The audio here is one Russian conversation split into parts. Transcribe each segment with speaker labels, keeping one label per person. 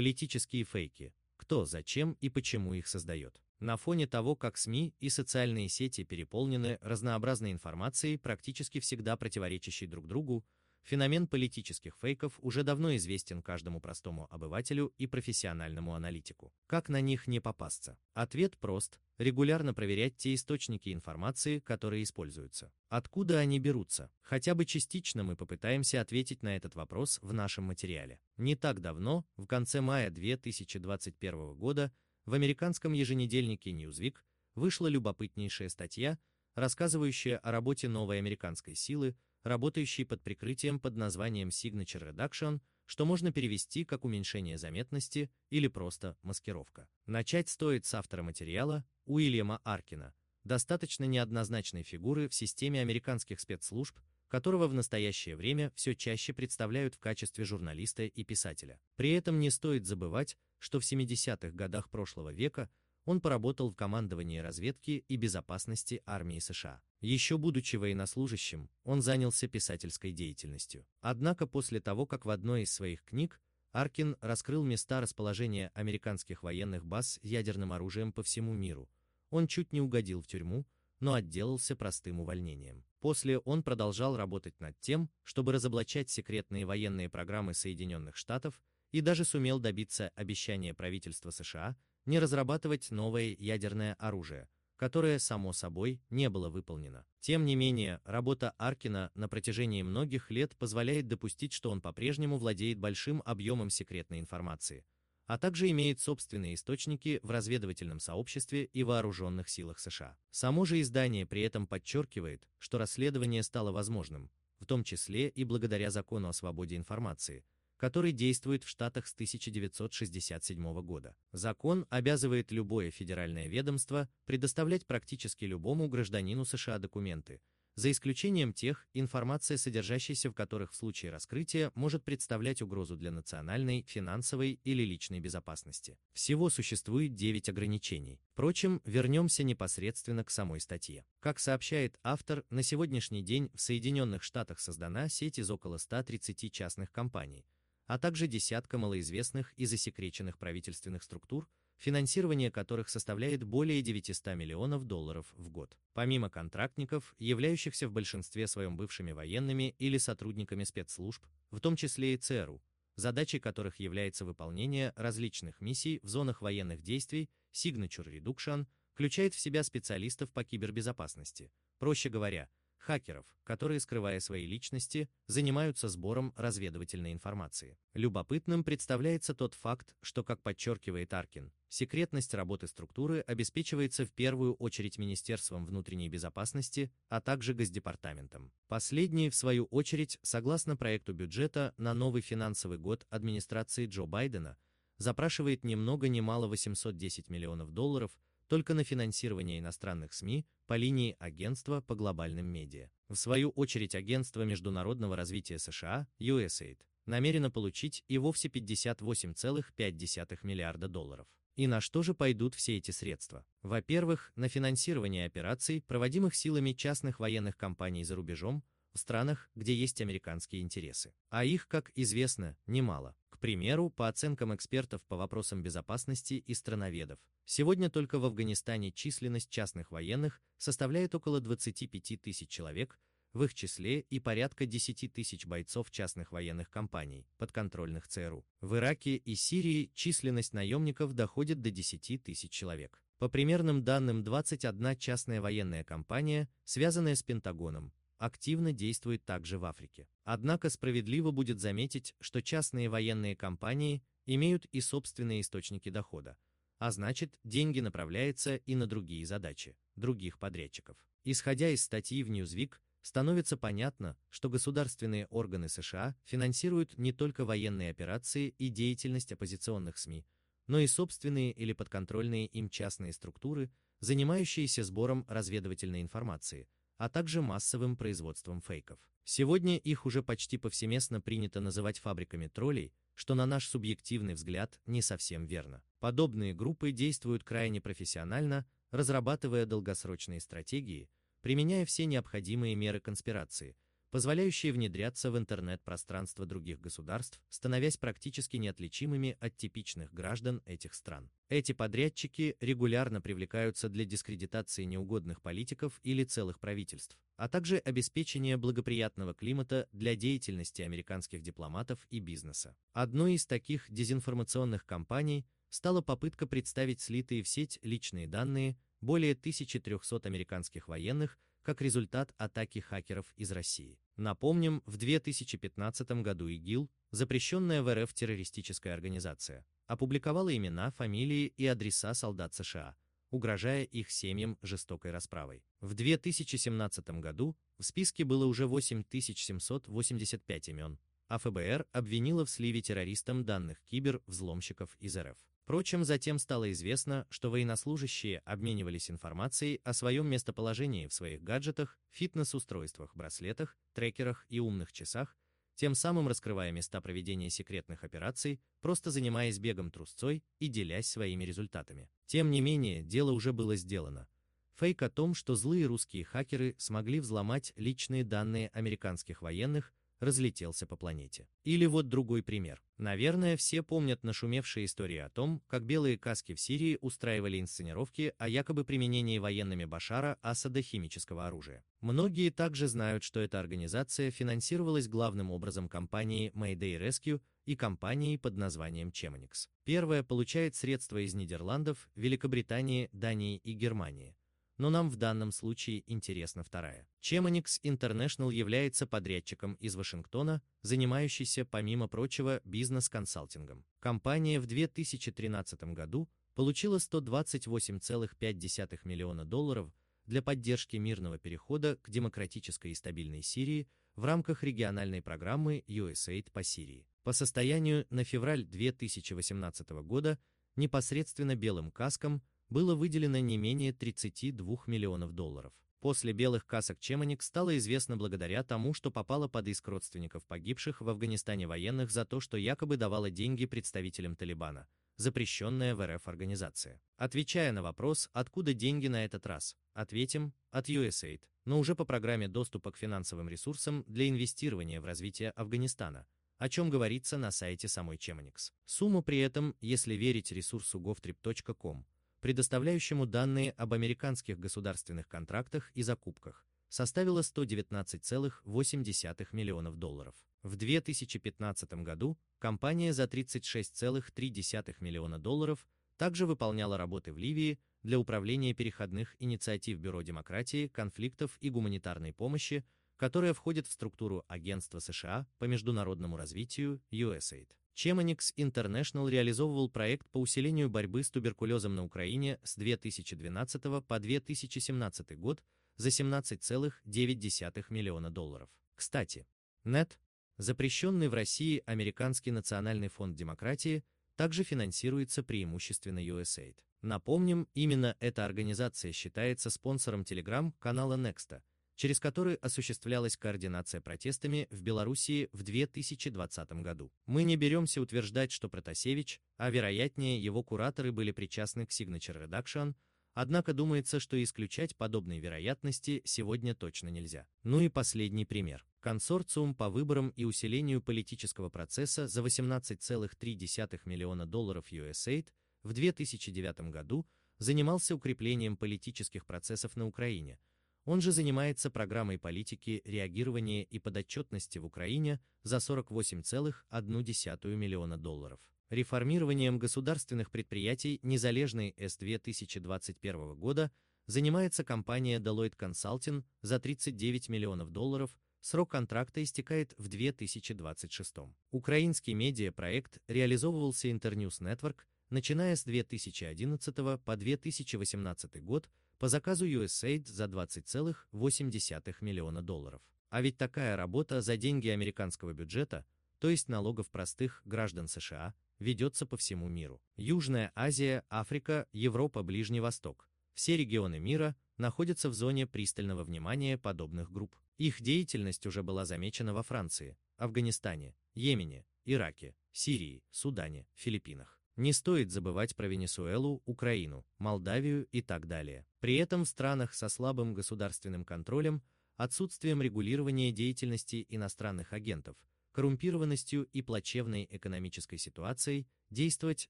Speaker 1: Политические фейки. Кто, зачем и почему их создает. На фоне того, как СМИ и социальные сети переполнены разнообразной информацией, практически всегда противоречащей друг другу, Феномен политических фейков уже давно известен каждому простому обывателю и профессиональному аналитику. Как на них не попасться? Ответ прост – регулярно проверять те источники информации, которые используются. Откуда они берутся? Хотя бы частично мы попытаемся ответить на этот вопрос в нашем материале. Не так давно, в конце мая 2021 года, в американском еженедельнике Newsweek вышла любопытнейшая статья, рассказывающая о работе новой американской силы, работающий под прикрытием под названием Signature Reduction, что можно перевести как уменьшение заметности или просто маскировка. Начать стоит с автора материала Уильяма Аркина, достаточно неоднозначной фигуры в системе американских спецслужб, которого в настоящее время все чаще представляют в качестве журналиста и писателя. При этом не стоит забывать, что в 70-х годах прошлого века он поработал в командовании разведки и безопасности армии США. Еще будучи военнослужащим, он занялся писательской деятельностью. Однако после того, как в одной из своих книг Аркин раскрыл места расположения американских военных баз с ядерным оружием по всему миру, он чуть не угодил в тюрьму, но отделался простым увольнением. После он продолжал работать над тем, чтобы разоблачать секретные военные программы Соединенных Штатов и даже сумел добиться обещания правительства США не разрабатывать новое ядерное оружие – которое, само собой, не было выполнено. Тем не менее, работа Аркина на протяжении многих лет позволяет допустить, что он по-прежнему владеет большим объемом секретной информации, а также имеет собственные источники в разведывательном сообществе и вооруженных силах США. Само же издание при этом подчеркивает, что расследование стало возможным, в том числе и благодаря закону о свободе информации, который действует в Штатах с 1967 года. Закон обязывает любое федеральное ведомство предоставлять практически любому гражданину США документы, за исключением тех, информация, содержащаяся в которых в случае раскрытия может представлять угрозу для национальной, финансовой или личной безопасности. Всего существует 9 ограничений. Впрочем, вернемся непосредственно к самой статье. Как сообщает автор, на сегодняшний день в Соединенных Штатах создана сеть из около 130 частных компаний, а также десятка малоизвестных и засекреченных правительственных структур, финансирование которых составляет более 900 миллионов долларов в год. Помимо контрактников, являющихся в большинстве своем бывшими военными или сотрудниками спецслужб, в том числе и ЦРУ, задачей которых является выполнение различных миссий в зонах военных действий, Signature Reduction включает в себя специалистов по кибербезопасности, проще говоря, хакеров, которые, скрывая свои личности, занимаются сбором разведывательной информации. Любопытным представляется тот факт, что, как подчеркивает Аркин, секретность работы структуры обеспечивается в первую очередь Министерством внутренней безопасности, а также Госдепартаментом. Последние, в свою очередь, согласно проекту бюджета на новый финансовый год администрации Джо Байдена, запрашивает ни много ни мало 810 миллионов долларов только на финансирование иностранных СМИ по линии Агентства по глобальным медиа. В свою очередь Агентство международного развития США, USAID, намерено получить и вовсе 58,5 миллиарда долларов. И на что же пойдут все эти средства? Во-первых, на финансирование операций, проводимых силами частных военных компаний за рубежом, в странах, где есть американские интересы. А их, как известно, немало. Примеру, по оценкам экспертов по вопросам безопасности и страноведов, сегодня только в Афганистане численность частных военных составляет около 25 тысяч человек, в их числе и порядка 10 тысяч бойцов частных военных компаний, подконтрольных ЦРУ. В Ираке и Сирии численность наемников доходит до 10 тысяч человек. По примерным данным, 21 частная военная компания, связанная с Пентагоном, активно действует также в Африке. Однако справедливо будет заметить, что частные военные компании имеют и собственные источники дохода, а значит, деньги направляются и на другие задачи, других подрядчиков. Исходя из статьи в Newsweek, становится понятно, что государственные органы США финансируют не только военные операции и деятельность оппозиционных СМИ, но и собственные или подконтрольные им частные структуры, занимающиеся сбором разведывательной информации – а также массовым производством фейков. Сегодня их уже почти повсеместно принято называть фабриками троллей, что на наш субъективный взгляд не совсем верно. Подобные группы действуют крайне профессионально, разрабатывая долгосрочные стратегии, применяя все необходимые меры конспирации, позволяющие внедряться в интернет-пространство других государств, становясь практически неотличимыми от типичных граждан этих стран. Эти подрядчики регулярно привлекаются для дискредитации неугодных политиков или целых правительств, а также обеспечения благоприятного климата для деятельности американских дипломатов и бизнеса. Одной из таких дезинформационных кампаний стала попытка представить слитые в сеть личные данные более 1300 американских военных как результат атаки хакеров из России. Напомним, в 2015 году ИГИЛ, запрещенная в РФ террористическая организация, опубликовала имена, фамилии и адреса солдат США, угрожая их семьям жестокой расправой. В 2017 году в списке было уже 8785 имен, а ФБР обвинила в сливе террористам данных кибервзломщиков из РФ. Впрочем, затем стало известно, что военнослужащие обменивались информацией о своем местоположении в своих гаджетах, фитнес-устройствах, браслетах, трекерах и умных часах, тем самым раскрывая места проведения секретных операций, просто занимаясь бегом трусцой и делясь своими результатами. Тем не менее, дело уже было сделано. Фейк о том, что злые русские хакеры смогли взломать личные данные американских военных, разлетелся по планете. Или вот другой пример. Наверное, все помнят нашумевшие истории о том, как белые каски в Сирии устраивали инсценировки о якобы применении военными Башара Асада химического оружия. Многие также знают, что эта организация финансировалась главным образом компанией Mayday Rescue и компанией под названием Chemonix. Первая получает средства из Нидерландов, Великобритании, Дании и Германии но нам в данном случае интересна вторая. Chemonix International является подрядчиком из Вашингтона, занимающийся, помимо прочего, бизнес-консалтингом. Компания в 2013 году получила 128,5 миллиона долларов для поддержки мирного перехода к демократической и стабильной Сирии в рамках региональной программы USAID по Сирии. По состоянию на февраль 2018 года непосредственно белым каскам было выделено не менее 32 миллионов долларов. После белых касок Чемоник стало известно благодаря тому, что попало под иск родственников погибших в Афганистане военных за то, что якобы давала деньги представителям Талибана, запрещенная в РФ организация. Отвечая на вопрос, откуда деньги на этот раз, ответим, от USAID, но уже по программе доступа к финансовым ресурсам для инвестирования в развитие Афганистана, о чем говорится на сайте самой Chemonix. Сумма при этом, если верить ресурсу govtrip.com, предоставляющему данные об американских государственных контрактах и закупках, составила 119,8 миллионов долларов. В 2015 году компания за 36,3 миллиона долларов также выполняла работы в Ливии для управления переходных инициатив Бюро демократии, конфликтов и гуманитарной помощи, которая входит в структуру Агентства США по международному развитию USAID. Chemonix International реализовывал проект по усилению борьбы с туберкулезом на Украине с 2012 по 2017 год за 17,9 миллиона долларов. Кстати, NET, запрещенный в России Американский национальный фонд демократии, также финансируется преимущественно USAID. Напомним, именно эта организация считается спонсором телеграм-канала Nexta, через который осуществлялась координация протестами в Белоруссии в 2020 году. Мы не беремся утверждать, что Протасевич, а вероятнее его кураторы были причастны к Signature Reduction, однако думается, что исключать подобные вероятности сегодня точно нельзя. Ну и последний пример. Консорциум по выборам и усилению политического процесса за 18,3 миллиона долларов USAID в 2009 году занимался укреплением политических процессов на Украине – он же занимается программой политики реагирования и подотчетности в Украине за 48,1 миллиона долларов. Реформированием государственных предприятий незалежной С 2021 года занимается компания Deloitte Consulting за 39 миллионов долларов, срок контракта истекает в 2026. Украинский медиапроект реализовывался Internews Network, начиная с 2011 по 2018 год по заказу USAID за 20,8 миллиона долларов. А ведь такая работа за деньги американского бюджета, то есть налогов простых граждан США, ведется по всему миру. Южная Азия, Африка, Европа, Ближний Восток. Все регионы мира находятся в зоне пристального внимания подобных групп. Их деятельность уже была замечена во Франции, Афганистане, Йемене, Ираке, Сирии, Судане, Филиппинах. Не стоит забывать про Венесуэлу, Украину, Молдавию и так далее. При этом в странах со слабым государственным контролем отсутствием регулирования деятельности иностранных агентов, коррумпированностью и плачевной экономической ситуацией действовать,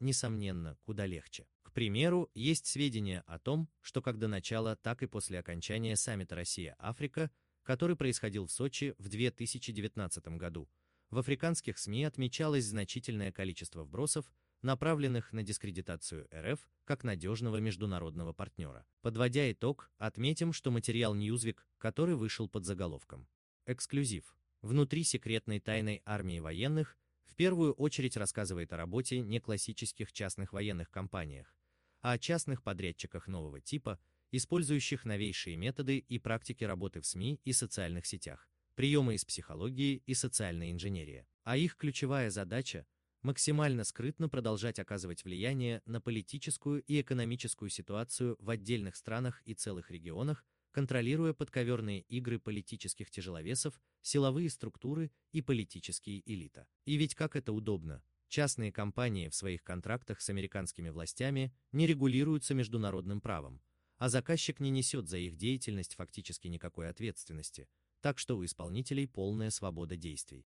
Speaker 1: несомненно, куда легче. К примеру, есть сведения о том, что как до начала, так и после окончания саммита Россия-Африка, который происходил в Сочи в 2019 году, в африканских СМИ отмечалось значительное количество вбросов, направленных на дискредитацию РФ как надежного международного партнера. Подводя итог, отметим, что материал Newsweek, который вышел под заголовком «Эксклюзив. Внутри секретной тайной армии военных» в первую очередь рассказывает о работе не классических частных военных компаниях, а о частных подрядчиках нового типа, использующих новейшие методы и практики работы в СМИ и социальных сетях, приемы из психологии и социальной инженерии. А их ключевая задача – максимально скрытно продолжать оказывать влияние на политическую и экономическую ситуацию в отдельных странах и целых регионах, контролируя подковерные игры политических тяжеловесов, силовые структуры и политические элита. И ведь как это удобно, частные компании в своих контрактах с американскими властями не регулируются международным правом, а заказчик не несет за их деятельность фактически никакой ответственности, так что у исполнителей полная свобода действий.